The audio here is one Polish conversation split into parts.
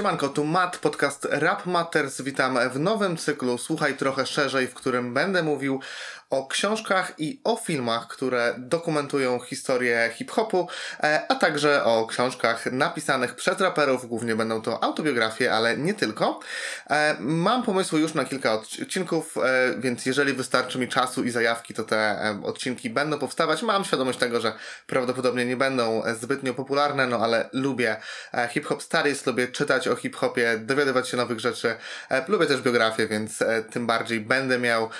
Siemanko, tu Matt, podcast Rap Matters. Witam w nowym cyklu Słuchaj trochę szerzej, w którym będę mówił o książkach i o filmach, które dokumentują historię hip-hopu, e, a także o książkach napisanych przez raperów. Głównie będą to autobiografie, ale nie tylko. E, mam pomysły już na kilka odcinków, e, więc jeżeli wystarczy mi czasu i zajawki, to te odcinki będą powstawać. Mam świadomość tego, że prawdopodobnie nie będą zbytnio popularne, no ale lubię hip-hop studies, lubię czytać o hip-hopie, dowiadywać się nowych rzeczy. Lubię też biografię, więc tym bardziej będę miał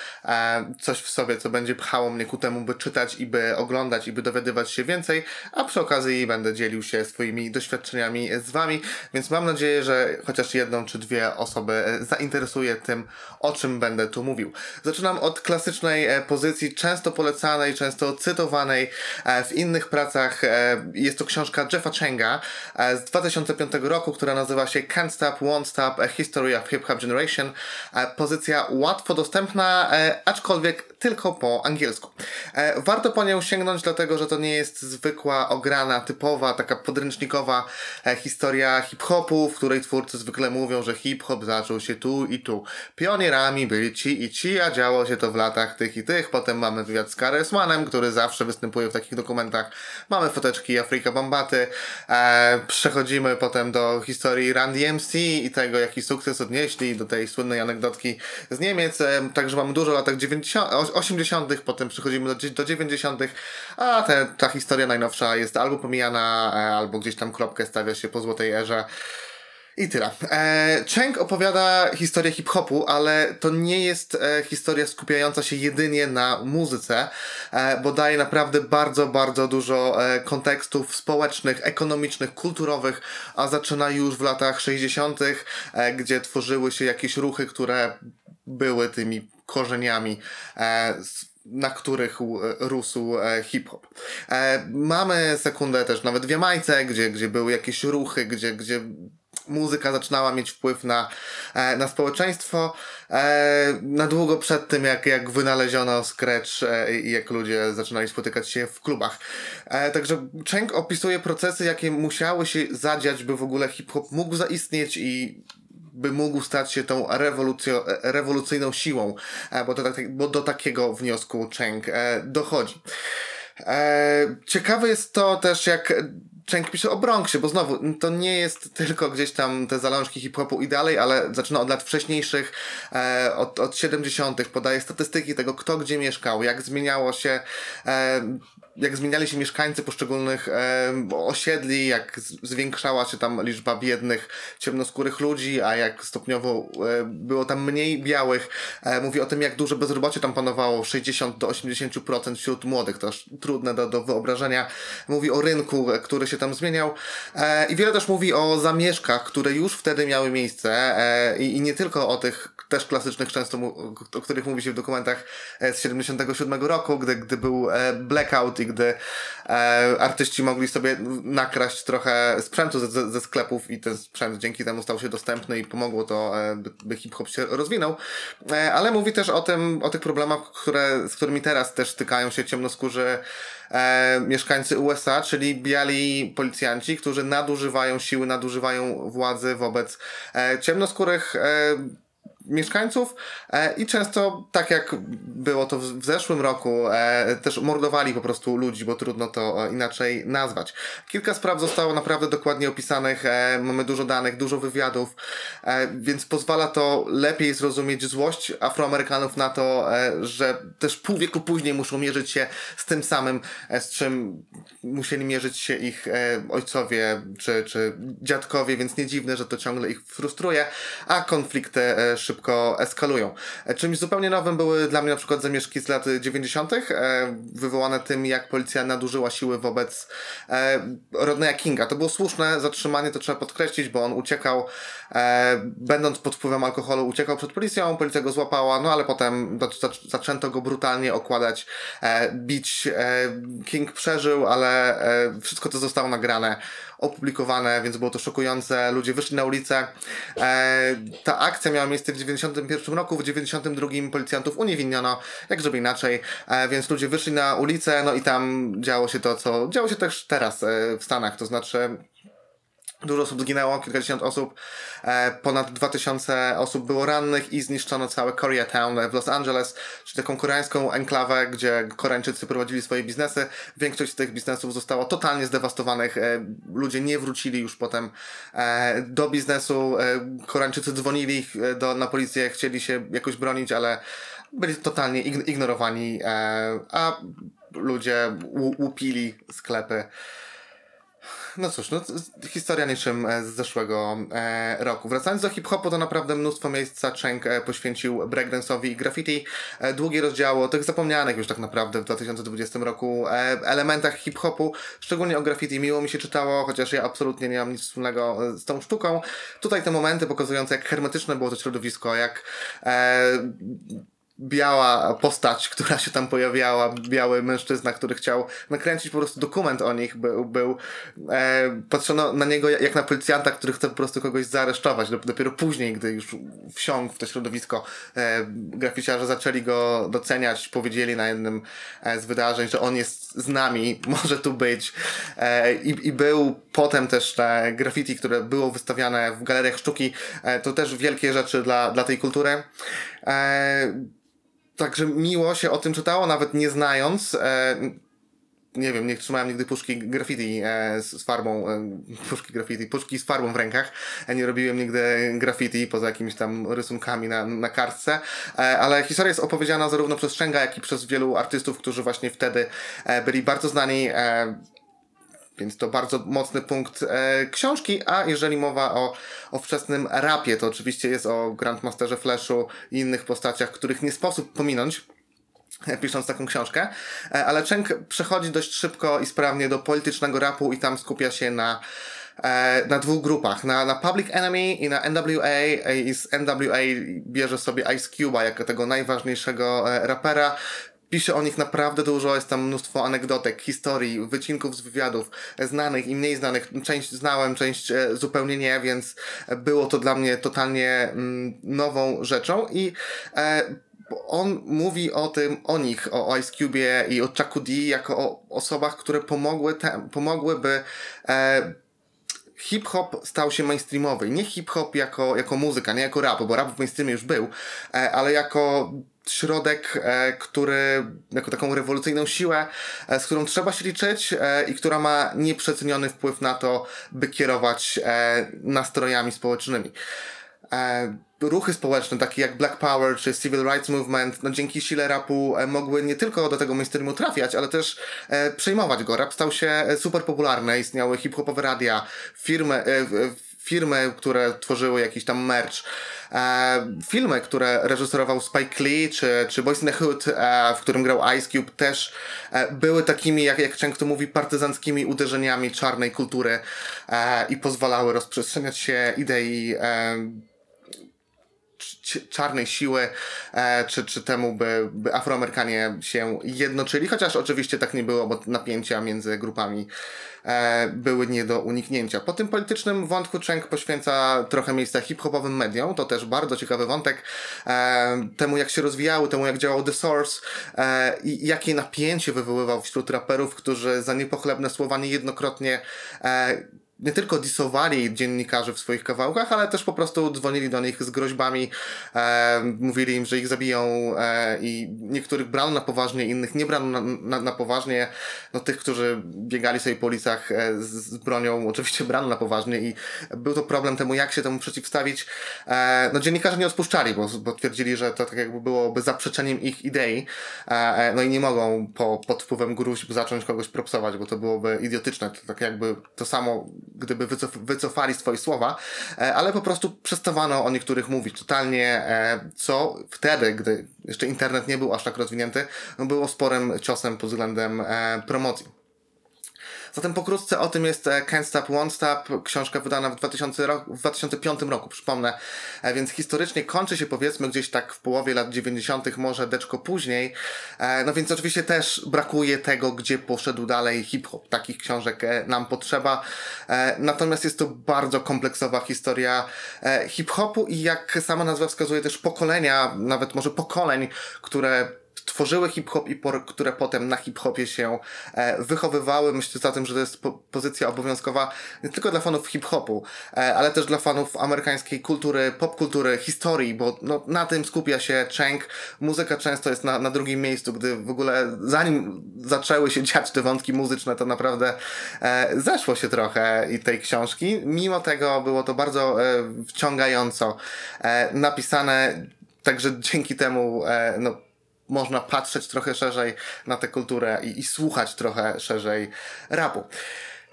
coś w sobie sobie, co będzie pchało mnie ku temu, by czytać i by oglądać i by dowiadywać się więcej, a przy okazji będę dzielił się swoimi doświadczeniami z Wami, więc mam nadzieję, że chociaż jedną czy dwie osoby zainteresuje tym, o czym będę tu mówił. Zaczynam od klasycznej e, pozycji, często polecanej, często cytowanej e, w innych pracach. E, jest to książka Jeffa Changa z 2005 roku, która nazywa się Can't Stop, Won't Stop, A History of Hip Hop Generation. Pozycja łatwo dostępna, aczkolwiek tylko po angielsku. E, warto po nią sięgnąć, dlatego że to nie jest zwykła, ograna, typowa, taka podręcznikowa e, historia hip-hopu, w której twórcy zwykle mówią, że hip-hop zaczął się tu i tu. Pionierami byli ci i ci, a działo się to w latach tych i tych. Potem mamy wywiad z Karesmanem, który zawsze występuje w takich dokumentach. Mamy foteczki Afryka Bambaty. E, przechodzimy potem do historii Run DMC i tego, jaki sukces odnieśli, do tej słynnej anegdotki z Niemiec. Także mamy dużo latach 90 80., potem przechodzimy do, do 90., a te, ta historia najnowsza jest albo pomijana, e, albo gdzieś tam kropkę stawia się po złotej erze. I tyle. E, Cheng opowiada historię hip-hopu, ale to nie jest e, historia skupiająca się jedynie na muzyce, e, bo daje naprawdę bardzo, bardzo dużo e, kontekstów społecznych, ekonomicznych, kulturowych, a zaczyna już w latach 60., e, gdzie tworzyły się jakieś ruchy, które były tymi korzeniami e, na których rósł e, hip-hop. E, mamy sekundę też nawet w Jamajce, gdzie, gdzie były jakieś ruchy, gdzie, gdzie muzyka zaczynała mieć wpływ na, na społeczeństwo na długo przed tym, jak, jak wynaleziono scratch i jak ludzie zaczynali spotykać się w klubach. Także Cheng opisuje procesy, jakie musiały się zadziać, by w ogóle hip-hop mógł zaistnieć i by mógł stać się tą rewolucyjną siłą, e, bo do, tak, bo do takiego wniosku Cheng e, dochodzi. E, ciekawe jest to też, jak Cheng pisze o Bronxie, bo znowu, to nie jest tylko gdzieś tam te zalążki hip-hopu i dalej, ale zaczyna od lat wcześniejszych, od, od 70., podaje statystyki tego, kto gdzie mieszkał, jak zmieniało się jak zmieniali się mieszkańcy poszczególnych e, osiedli, jak zwiększała się tam liczba biednych, ciemnoskórych ludzi, a jak stopniowo e, było tam mniej białych. E, mówi o tym, jak duże bezrobocie tam panowało, 60 do 80% wśród młodych, to aż trudne do, do wyobrażenia. Mówi o rynku, e, który się tam zmieniał e, i wiele też mówi o zamieszkach, które już wtedy miały miejsce e, i, i nie tylko o tych też klasycznych często, o których mówi się w dokumentach z 77 roku, gdy, gdy był blackout i gdy e, artyści mogli sobie nakraść trochę sprzętu ze, ze, sklepów i ten sprzęt dzięki temu stał się dostępny i pomogło to, e, by, by hip-hop się rozwinął. E, ale mówi też o tym, o tych problemach, które, z którymi teraz też stykają się ciemnoskórzy e, mieszkańcy USA, czyli biali policjanci, którzy nadużywają siły, nadużywają władzy wobec e, ciemnoskórych e, mieszkańców e, i często, tak jak było to w, zeszłym roku, e, też mordowali po prostu ludzi, bo trudno to e, inaczej nazwać. Kilka spraw zostało naprawdę dokładnie opisanych, mamy dużo danych, dużo wywiadów, więc pozwala to lepiej zrozumieć złość Afroamerykanów na to, że też pół wieku później muszą mierzyć się z tym samym, z czym musieli mierzyć się ich ojcowie czy, czy dziadkowie, więc nie dziwne, że to ciągle ich frustruje, a konflikty szybko eskalują. E, czymś zupełnie nowym były dla mnie na przykład zamieszki z lat 90., e, wywołane tym, jak policja nadużyła siły wobec e, Rodneya Kinga. To było słuszne zatrzymanie, to trzeba podkreślić, bo on uciekał, będąc pod wpływem alkoholu, uciekał przed policją, policja go złapała, no ale potem zaczęto go brutalnie okładać, bić. King przeżył, ale wszystko to zostało nagrane opublikowane, więc było to szokujące. Ludzie wyszli na ulicę. E, ta akcja miała miejsce w 91 roku, w 92 policjantów uniewinniono, jak żeby inaczej, e, więc ludzie wyszli na ulicę, no i tam działo się to, co działo się też teraz e, w Stanach, to znaczy Dużo osób zginęło, kilkadziesiąt osób, e, ponad 2000 osób było rannych i zniszczono całe Koreatown w Los Angeles, czyli taką koreańską enklawę, gdzie Koreańczycy prowadzili swoje biznesy. Większość z tych biznesów zostało totalnie zdewastowanych. E, ludzie nie wrócili już potem e, do biznesu. Koreańczycy dzwonili do, na policję, chcieli się jakoś bronić, ale byli totalnie ignorowani, a ludzie łupili sklepy. No cóż, no, historia niczym e, z zeszłego e, roku. Wracając do hip-hopu, to naprawdę mnóstwo miejsca Cheng e, poświęcił breakdance'owi i graffiti. E, długie rozdziały o tych zapomnianych już tak naprawdę w 2020 roku e, elementach hip-hopu, szczególnie o graffiti. Miło mi się czytało, chociaż ja absolutnie nie mam nic wspólnego e, z tą sztuką. Tutaj te momenty pokazujące, jak hermetyczne było to środowisko, jak biała postać, która się tam pojawiała, biały mężczyzna, który chciał nakręcić po prostu dokument o nich, był, był e, patrzono na niego jak na policjanta, który chce po prostu kogoś zaaresztować. Dopiero później, gdy już wsiąkł w to środowisko, e, graficiarze zaczęli go doceniać, powiedzieli na jednym e, z wydarzeń, że on jest z nami, może tu być. E, i, I był potem też te graffiti, które było wystawiane w galeriach sztuki, e, to też wielkie rzeczy dla, dla tej kultury. E, Także miło się o tym czytało, nawet nie znając. E, nie wiem, nie trzymałem nigdy puszki graffiti e, z, farbą, e, puszki graffiti, puszki z farbą w rękach. E, nie robiłem nigdy graffiti poza jakimiś tam rysunkami na, na kartce, e, ale historia jest opowiedziana zarówno przez Szenga, jak i przez wielu artystów, którzy właśnie wtedy e, byli bardzo znani. E, więc to bardzo mocny punkt e, książki, a jeżeli mowa o, o wczesnym rapie, to oczywiście jest o Grandmasterze Flashu i innych postaciach, których nie sposób pominąć e, pisząc taką książkę, e, ale Cheng przechodzi dość szybko i sprawnie do politycznego rapu i tam skupia się na e, na dwóch grupach, na, na Public Enemy i na NWA i z NWA bierze sobie Ice Cube'a jako tego najważniejszego rapera, Pisze o nich naprawdę dużo, jest tam mnóstwo anegdotek, historii, wycinków z wywiadów, znanych i mniej znanych. Część znałem, część e, zupełnie nie, więc było to dla mnie totalnie mm, nową rzeczą i e, on mówi o tym, o nich, o Ice Cube i o Chucku D jako o osobach, które pomogły, te, pomogłyby e, hip-hop stał się mainstreamowy. Nie hip-hop jako, jako muzyka, nie jako rap, bo rap w mainstreamie już był, ale jako środek, e, który jako taką rewolucyjną siłę, e, z którą trzeba się liczyć e, i która ma nieprzeceniony wpływ na to, by kierować nastrojami społecznymi. Ruchy społeczne, takie jak Black Power czy Civil Rights Movement, no dzięki sile rapu mogły nie tylko do tego mainstreamu trafiać, ale też przejmować go. Rap stał się super popularny, istniały hip-hopowe radia, firmy, firmy, które tworzyły jakiś tam merch. E, filmy, które reżyserował Spike Lee, czy, czy Boys in the Hood, e, w którym grał Ice Cube, też e, były takimi, jak, jak często mówi, partyzanckimi uderzeniami czarnej kultury e, i pozwalały rozprzestrzeniać się idei e, czarnej siły, e, czy, czy temu, by, by Afroamerykanie się jednoczyli, chociaż oczywiście tak nie było, bo napięcia między grupami e, były nie do uniknięcia. Po tym politycznym wątku Cheng poświęca trochę miejsca hip-hopowym mediom, to też bardzo ciekawy wątek, e, temu jak się rozwijały, temu jak działał The Source i jakie napięcie wywoływał wśród raperów, którzy za niepochlebne słowa niejednokrotnie nie tylko disowali dziennikarzy w swoich kawałkach, ale też po prostu dzwonili do nich z groźbami, e, mówili im, że ich zabiją e, i niektórych brano na poważnie, innych nie brano na, na, na poważnie. No tych, którzy biegali sobie po ulicach e, z, z, bronią, oczywiście brano na poważnie i był to problem temu, jak się temu przeciwstawić. E, no dziennikarze nie odpuszczali, bo, bo twierdzili, że to tak jakby byłoby zaprzeczeniem ich idei, e, e, no i nie mogą po, pod wpływem gruźb zacząć kogoś propsować, bo to byłoby idiotyczne. To tak jakby to samo gdyby wycof wycofali swoje słowa, e, ale po prostu przestawano o niektórych mówić totalnie, e, co wtedy, gdy jeszcze internet nie był aż tak rozwinięty, no było sporym ciosem pod względem e, promocji. Zatem pokrótce o tym jest e, Can't Stop, Won't Stop, książka wydana w, 2000 ro- w 2005 roku, przypomnę, e, więc historycznie kończy się powiedzmy gdzieś tak w połowie lat 90., może deczko później, e, no więc oczywiście też brakuje tego, gdzie poszedł dalej hip-hop. Takich książek nam potrzeba, natomiast jest to bardzo kompleksowa historia hip-hopu i jak sama nazwa wskazuje też pokolenia, nawet może pokoleń, które tworzyły hip-hop i por, które potem na hip-hopie się e, wychowywały. Myślę zatem, że to jest po, pozycja obowiązkowa nie tylko dla fanów hip-hopu, e, ale też dla fanów amerykańskiej kultury, popkultury, historii, bo no, na tym skupia się Cheng. Muzyka często jest na, na drugim miejscu, gdy w ogóle zanim zaczęły się dziać te wątki muzyczne, to naprawdę e, zeszło się trochę i tej książki. Mimo tego było to bardzo e, wciągająco e, napisane, także dzięki temu e, no, można patrzeć trochę szerzej na tę kulturę i, i słuchać trochę szerzej rapu.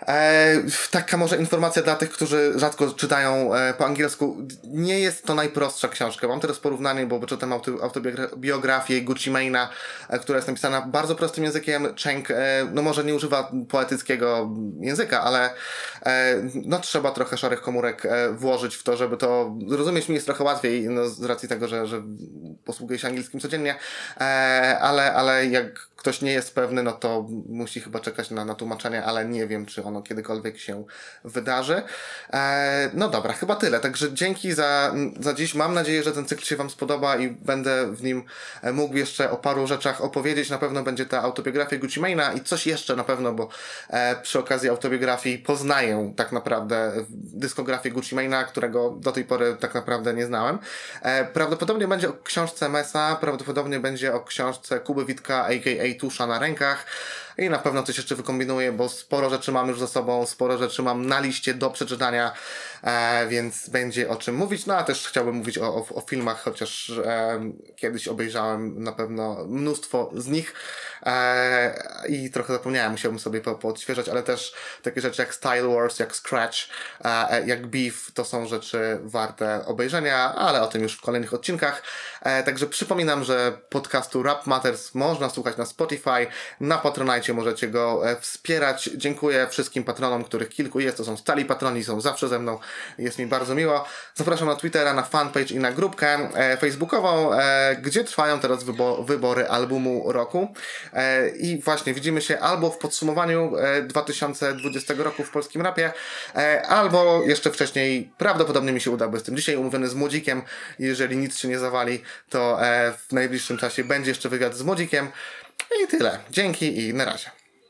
E, taka może informacja dla tych, którzy rzadko czytają e, po angielsku. Nie jest to najprostsza książka. Mam teraz porównanie, bo czytam auto, autobiografię Gucci Mane'a, e, która jest napisana bardzo prostym językiem. Cheng, e, no może nie używa poetyckiego języka, ale e, no trzeba trochę szarych komórek e, włożyć w to, żeby to zrozumieć mi jest trochę łatwiej, no, z racji tego, że, że posługuję się angielskim codziennie, ale, ale jak ktoś nie jest pewny, no to musi chyba czekać na, na tłumaczenie, ale nie wiem, czy ono kiedykolwiek się wydarzy. E, no dobra, chyba tyle. Także dzięki za, za dziś. Mam nadzieję, że ten cykl się Wam spodoba i będę w nim e, mógł jeszcze o paru rzeczach opowiedzieć. Na pewno będzie ta autobiografia Gucci Mane'a i coś jeszcze na pewno, bo e, przy okazji autobiografii poznaję tak naprawdę dyskografię Gucci Mane'a, którego do tej pory tak naprawdę nie znałem. E, prawdopodobnie będzie o książce Mesa, prawdopodobnie będzie o książce Kuby Witka, a.k.a. Tusza na rękach i na pewno coś jeszcze wykombinuję, bo sporo rzeczy mam już za sobą, sporo rzeczy mam na liście do przeczytania, e, więc będzie o czym mówić. No a też chciałbym mówić o, o, o filmach, chociaż e, kiedyś obejrzałem na pewno mnóstwo z nich e, i trochę zapomniałem, musiałbym sobie po, ale też takie rzeczy jak Style Wars, jak Scratch, e, jak Beef, to są rzeczy warte obejrzenia, ale o tym już w kolejnych odcinkach. E, także przypominam, że podcastu Rap Matters można słuchać na Spotify, na Patronite możecie go e, wspierać. Dziękuję wszystkim patronom, których kilku jest, to są stali patroni, są zawsze ze mną, jest mi bardzo miło. Zapraszam na Twittera, na fanpage i na grupkę e, facebookową, e, gdzie trwają teraz wybo wybory albumu roku. I właśnie widzimy się albo w podsumowaniu e, 2020 roku w polskim rapie, albo jeszcze wcześniej, prawdopodobnie mi się uda, bo jestem dzisiaj umówiony z Młodzikiem. Jeżeli nic się nie zawali, to w najbliższym czasie będzie jeszcze wywiad z Młodzikiem. I tyle. Dzięki i na razie.